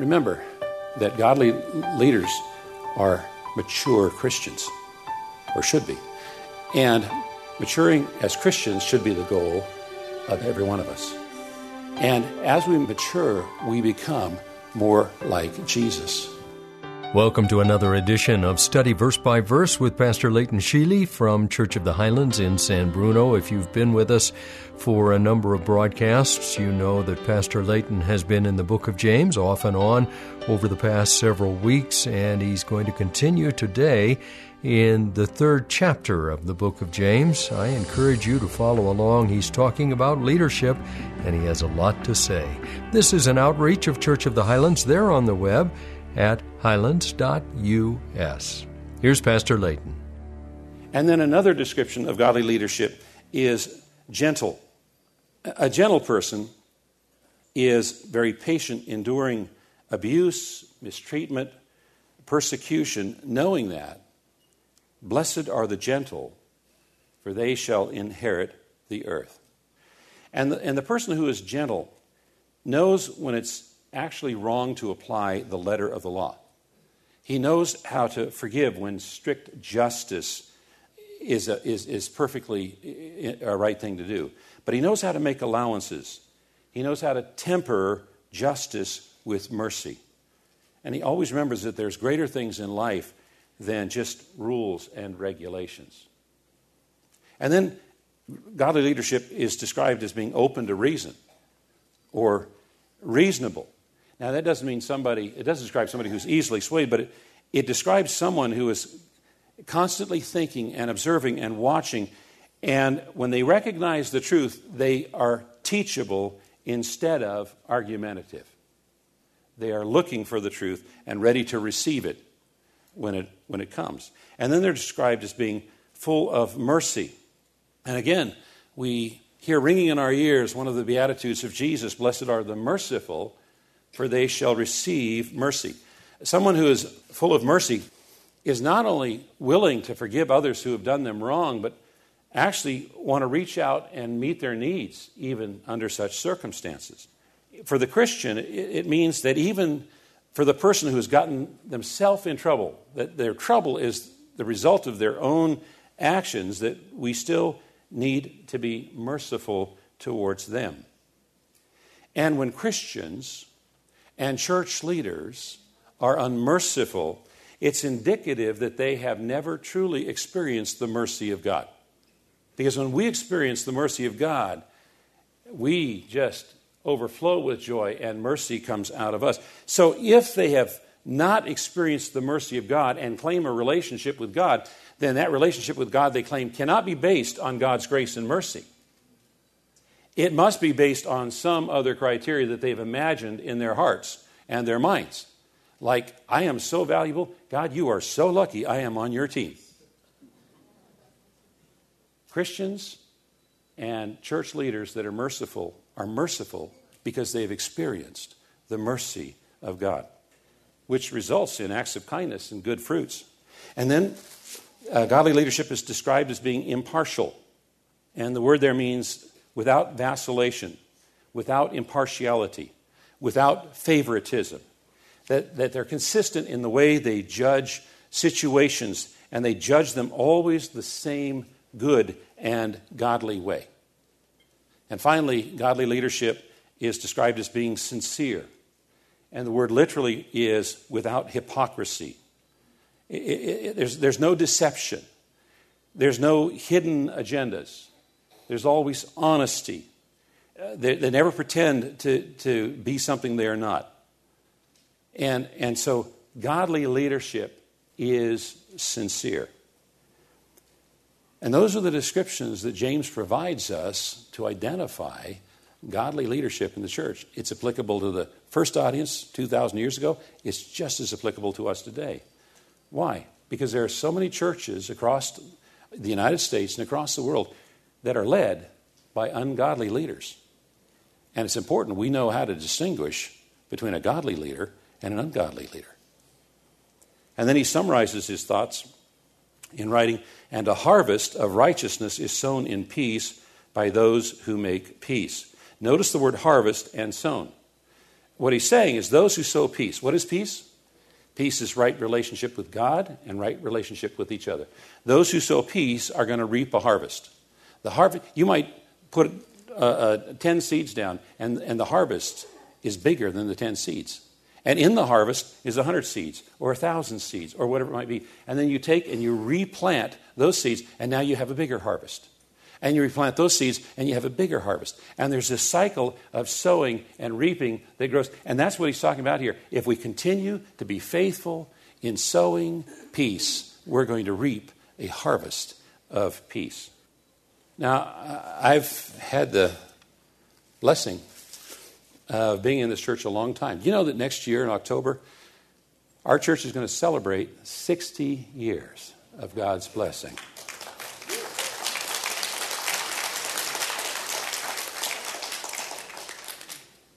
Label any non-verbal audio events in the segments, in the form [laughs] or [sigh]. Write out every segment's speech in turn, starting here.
Remember that godly leaders are mature Christians, or should be. And maturing as Christians should be the goal of every one of us. And as we mature, we become more like Jesus. Welcome to another edition of Study Verse by Verse with Pastor Leighton Sheely from Church of the Highlands in San Bruno. If you've been with us for a number of broadcasts, you know that Pastor Leighton has been in the book of James off and on over the past several weeks, and he's going to continue today in the third chapter of the book of James. I encourage you to follow along. He's talking about leadership, and he has a lot to say. This is an outreach of Church of the Highlands. They're on the web at highlands.us. Here's Pastor Layton. And then another description of godly leadership is gentle. A gentle person is very patient, enduring abuse, mistreatment, persecution, knowing that. Blessed are the gentle, for they shall inherit the earth. And the, and the person who is gentle knows when it's actually wrong to apply the letter of the law. He knows how to forgive when strict justice is, a, is, is perfectly a right thing to do. But he knows how to make allowances. He knows how to temper justice with mercy. And he always remembers that there's greater things in life than just rules and regulations. And then godly leadership is described as being open to reason or reasonable. Now, that doesn't mean somebody, it doesn't describe somebody who's easily swayed, but it, it describes someone who is constantly thinking and observing and watching. And when they recognize the truth, they are teachable instead of argumentative. They are looking for the truth and ready to receive it when it, when it comes. And then they're described as being full of mercy. And again, we hear ringing in our ears one of the Beatitudes of Jesus Blessed are the merciful, for they shall receive mercy. Someone who is full of mercy is not only willing to forgive others who have done them wrong, but actually want to reach out and meet their needs even under such circumstances. For the Christian, it means that even for the person who has gotten themselves in trouble, that their trouble is the result of their own actions, that we still need to be merciful towards them. And when Christians and church leaders are unmerciful, it's indicative that they have never truly experienced the mercy of God. Because when we experience the mercy of God, we just overflow with joy and mercy comes out of us. So if they have not experienced the mercy of God and claim a relationship with God, then that relationship with God they claim cannot be based on God's grace and mercy. It must be based on some other criteria that they've imagined in their hearts and their minds. Like, I am so valuable. God, you are so lucky I am on your team. Christians and church leaders that are merciful are merciful because they've experienced the mercy of God, which results in acts of kindness and good fruits. And then uh, godly leadership is described as being impartial. And the word there means without vacillation, without impartiality, without favoritism. That, that they're consistent in the way they judge situations, and they judge them always the same good and godly way. And finally, godly leadership is described as being sincere. And the word literally is without hypocrisy. It, it, it, there's, there's no deception, there's no hidden agendas. There's always honesty. Uh, they, they, never pretend to, to be something they are not. And, and so, godly leadership is sincere. And those are the descriptions that James provides us to identify godly leadership in the church. It's applicable to the first audience 2,000 years ago. It's just as applicable to us today. Why? Because there are so many churches across the United States and across the world that are led by ungodly leaders. And it's important we know how to distinguish between a godly leader and an ungodly leader. And then he summarizes his thoughts in writing, and a harvest of righteousness is sown in peace by those who make peace. Notice the word harvest and sown. What he's saying is those who sow peace. What is peace? Peace is right relationship with God and right relationship with each other. Those who sow peace are going to reap a harvest. The harvest, you might put uh, uh, 10 seeds down, and, and the harvest is bigger than the 10 seeds. And in the harvest is 100 seeds or 1,000 seeds or whatever it might be. And then you take and you replant those seeds, and now you have a bigger harvest. And you replant those seeds, and you have a bigger harvest. And there's this cycle of sowing and reaping that grows. And that's what he's talking about here. If we continue to be faithful in sowing peace, we're going to reap a harvest of peace. Now, I've had the blessing of being in this church a long time. You know that next year in October, our church is going to celebrate 60 years of God's blessing.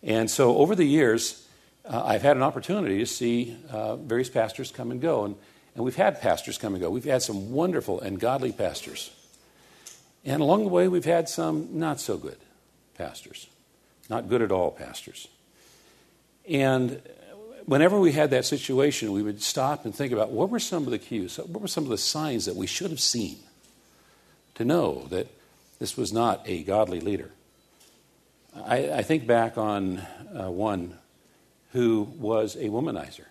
And so over the years, uh, I've had an opportunity to see uh, various pastors come and go. And, and we've had pastors come and go. We've had some wonderful and godly pastors. And along the way, we've had some not so good pastors, not good at all pastors. And whenever we had that situation, we would stop and think about what were some of the cues, what were some of the signs that we should have seen to know that this was not a godly leader. I, I think back on uh, one who was a womanizer.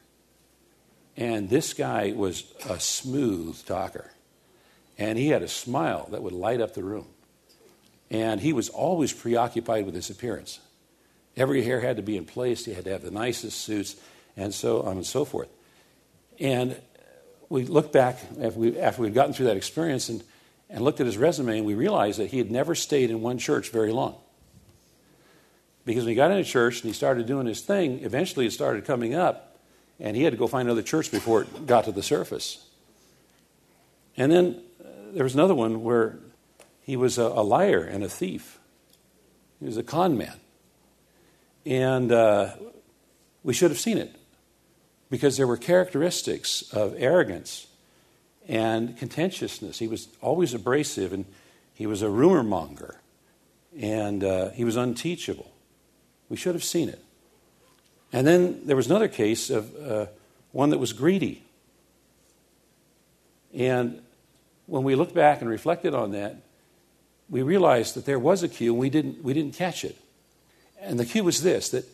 And this guy was a smooth talker. And he had a smile that would light up the room. And he was always preoccupied with his appearance. Every hair had to be in place, he had to have the nicest suits, and so on and so forth. And we looked back after, we, after we'd gotten through that experience and, and looked at his resume, and we realized that he had never stayed in one church very long. Because when he got into church and he started doing his thing, eventually it started coming up, and he had to go find another church before it got to the surface. And then there was another one where he was a, a, liar and a thief. He was a con man. And uh, we should have seen it because there were characteristics of arrogance and contentiousness. He was always abrasive and he was a rumor monger and uh, he was unteachable. We should have seen it. And then there was another case of uh, one that was greedy. And when we looked back and reflected on that, we realized that there was a cue and we didn't, we didn't catch it. And the cue was this that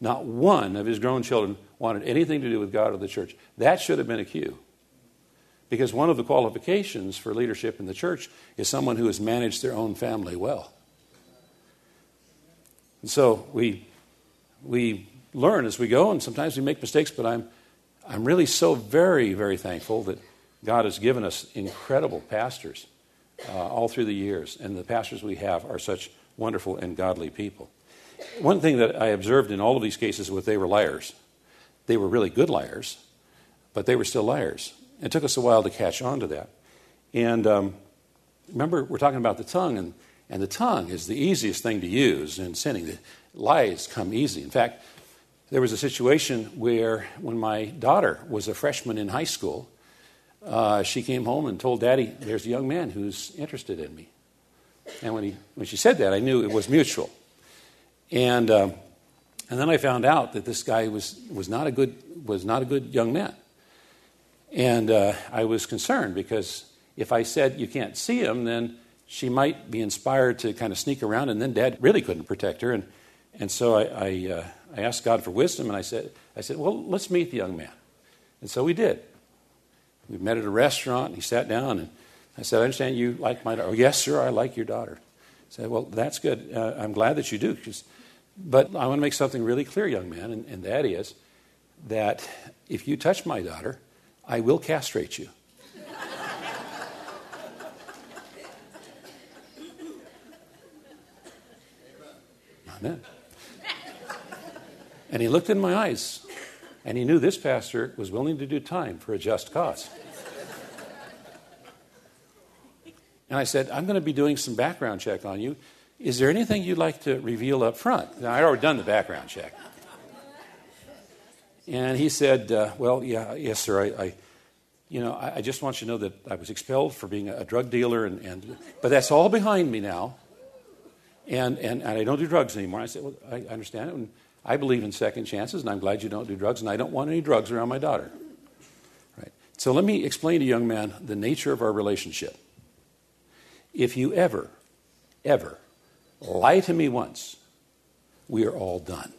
not one of his grown children wanted anything to do with God or the church. That should have been a cue. Because one of the qualifications for leadership in the church is someone who has managed their own family well. And so we, we learn as we go, and sometimes we make mistakes, but I'm, I'm really so very, very thankful that God has given us incredible pastors uh, all through the years, and the pastors we have are such wonderful and godly people. One thing that I observed in all of these cases was they were liars. They were really good liars, but they were still liars. It took us a while to catch on to that. And um, remember, we're talking about the tongue, and and the tongue is the easiest thing to use in sinning. The lies come easy. In fact, there was a situation where when my daughter was a freshman in high school, uh, she came home and told Daddy, There's a young man who's interested in me. And when, he, when she said that, I knew it was mutual. And, um, and then I found out that this guy was, was, not, a good, was not a good young man. And uh, I was concerned because if I said you can't see him, then she might be inspired to kind of sneak around, and then dad really couldn't protect her. And, and so I, I, uh, I asked God for wisdom, and I said, I said, Well, let's meet the young man. And so we did. We met at a restaurant, and he sat down, and I said, I understand you like my daughter. Oh, yes, sir, I like your daughter. I said, Well, that's good. Uh, I'm glad that you do. But I want to make something really clear, young man, and, and that is that if you touch my daughter, I will castrate you. [laughs] Amen. And he looked in my eyes, and he knew this pastor was willing to do time for a just cause. And I said, I'm going to be doing some background check on you. Is there anything you'd like to reveal up front? Now, I'd already done the background check. And he said, uh, Well, yeah, yes, sir. I, I you know, I, I, just want you to know that I was expelled for being a, a drug dealer, and, and, but that's all behind me now. And, and, and I don't do drugs anymore. I said, Well, I understand it. And I believe in second chances, and I'm glad you don't do drugs, and I don't want any drugs around my daughter. Right. So let me explain to young man the nature of our relationship. If you ever, ever lie to me once, we are all done.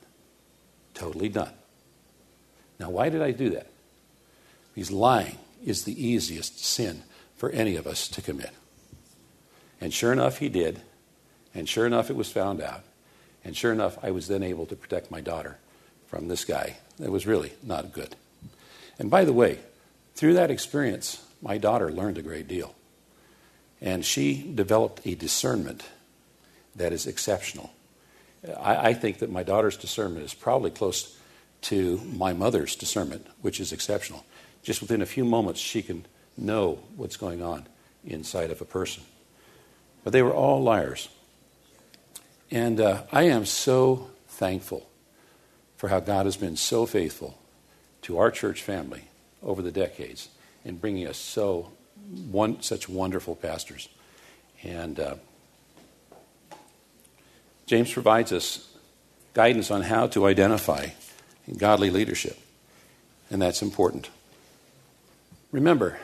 Totally done. Now, why did I do that? Because lying is the easiest sin for any of us to commit. And sure enough, he did. And sure enough, it was found out. And sure enough, I was then able to protect my daughter from this guy It was really not good. And by the way, through that experience, my daughter learned a great deal. And she developed a discernment that is exceptional. I, I think that my daughter's discernment is probably close to my mother's discernment, which is exceptional. Just within a few moments, she can know what's going on inside of a person. But they were all liars. And uh, I am so thankful for how God has been so faithful to our church family over the decades in bringing us so one, such wonderful pastors. And uh, James provides us guidance on how to identify godly leadership, and that's important. Remember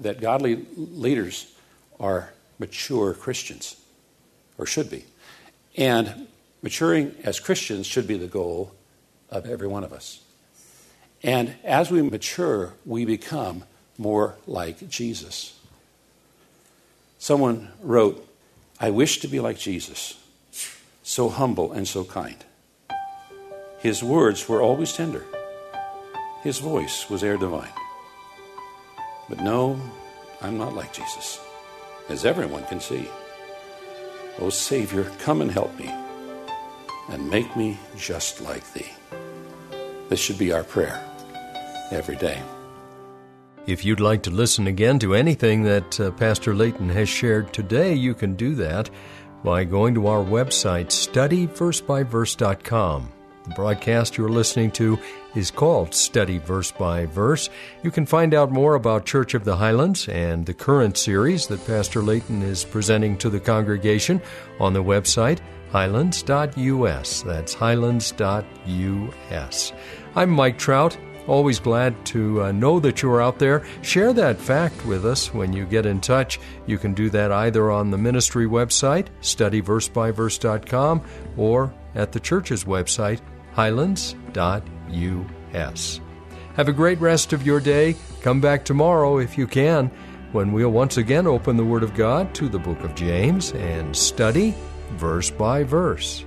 that godly leaders are mature Christians, or should be. And maturing as Christians should be the goal of every one of us. And as we mature, we become more like Jesus. Someone wrote, I wish to be like Jesus, so humble and so kind. His words were always tender. His voice was air divine. But no, I'm not like Jesus, as everyone can see. O Savior, come and help me and make me just like Thee. This should be our prayer every day. If you'd like to listen again to anything that uh, Pastor Layton has shared today, you can do that by going to our website, studyversebyverse.com. The broadcast you're listening to is called Study Verse by Verse. You can find out more about Church of the Highlands and the current series that Pastor Layton is presenting to the congregation on the website highlands.us. That's highlands.us. I'm Mike Trout. Always glad to uh, know that you're out there. Share that fact with us when you get in touch. You can do that either on the ministry website, studyversebyverse.com, or at the church's website, highlands.us. Have a great rest of your day. Come back tomorrow if you can, when we'll once again open the Word of God to the book of James and study verse by verse.